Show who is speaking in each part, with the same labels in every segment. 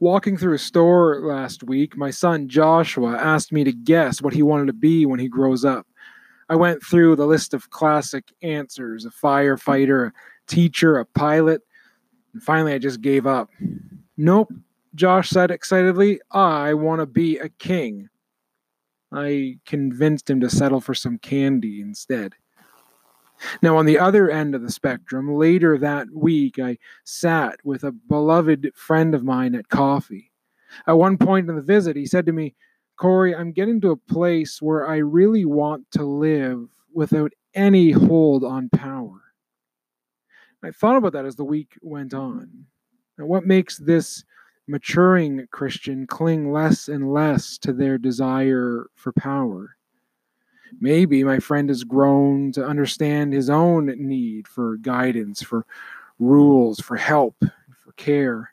Speaker 1: Walking through a store last week, my son Joshua asked me to guess what he wanted to be when he grows up. I went through the list of classic answers a firefighter, a teacher, a pilot, and finally I just gave up. Nope, Josh said excitedly, I want to be a king. I convinced him to settle for some candy instead. Now, on the other end of the spectrum, later that week, I sat with a beloved friend of mine at coffee. At one point in the visit, he said to me, Corey, I'm getting to a place where I really want to live without any hold on power. I thought about that as the week went on. And what makes this maturing Christian cling less and less to their desire for power? Maybe my friend has grown to understand his own need for guidance, for rules, for help, for care.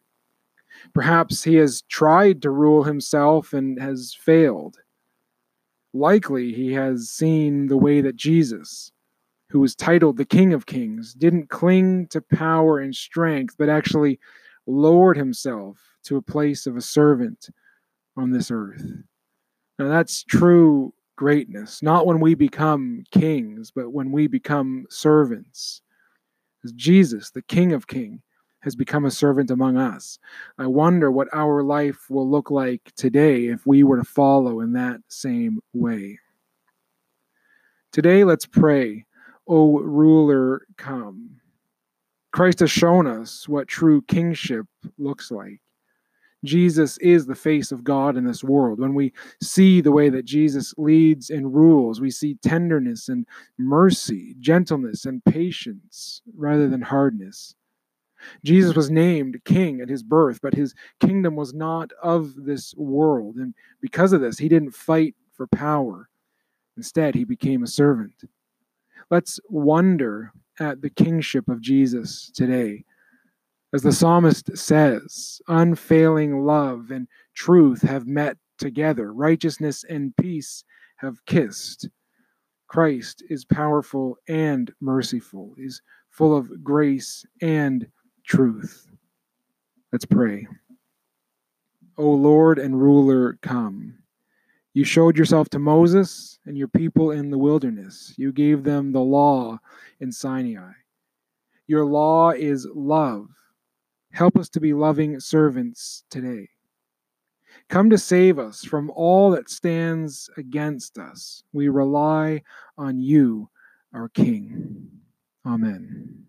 Speaker 1: Perhaps he has tried to rule himself and has failed. Likely he has seen the way that Jesus, who was titled the King of Kings, didn't cling to power and strength, but actually lowered himself to a place of a servant on this earth. Now, that's true greatness, not when we become kings, but when we become servants. As Jesus, the King of Kings, has become a servant among us. I wonder what our life will look like today if we were to follow in that same way. Today, let's pray, O ruler, come. Christ has shown us what true kingship looks like. Jesus is the face of God in this world. When we see the way that Jesus leads and rules, we see tenderness and mercy, gentleness and patience rather than hardness. Jesus was named king at his birth, but his kingdom was not of this world. And because of this, he didn't fight for power. Instead, he became a servant. Let's wonder at the kingship of Jesus today as the psalmist says, unfailing love and truth have met together, righteousness and peace have kissed. Christ is powerful and merciful, is full of grace and truth. Let's pray. O Lord and ruler, come. You showed yourself to Moses and your people in the wilderness. You gave them the law in Sinai. Your law is love Help us to be loving servants today. Come to save us from all that stands against us. We rely on you, our King. Amen.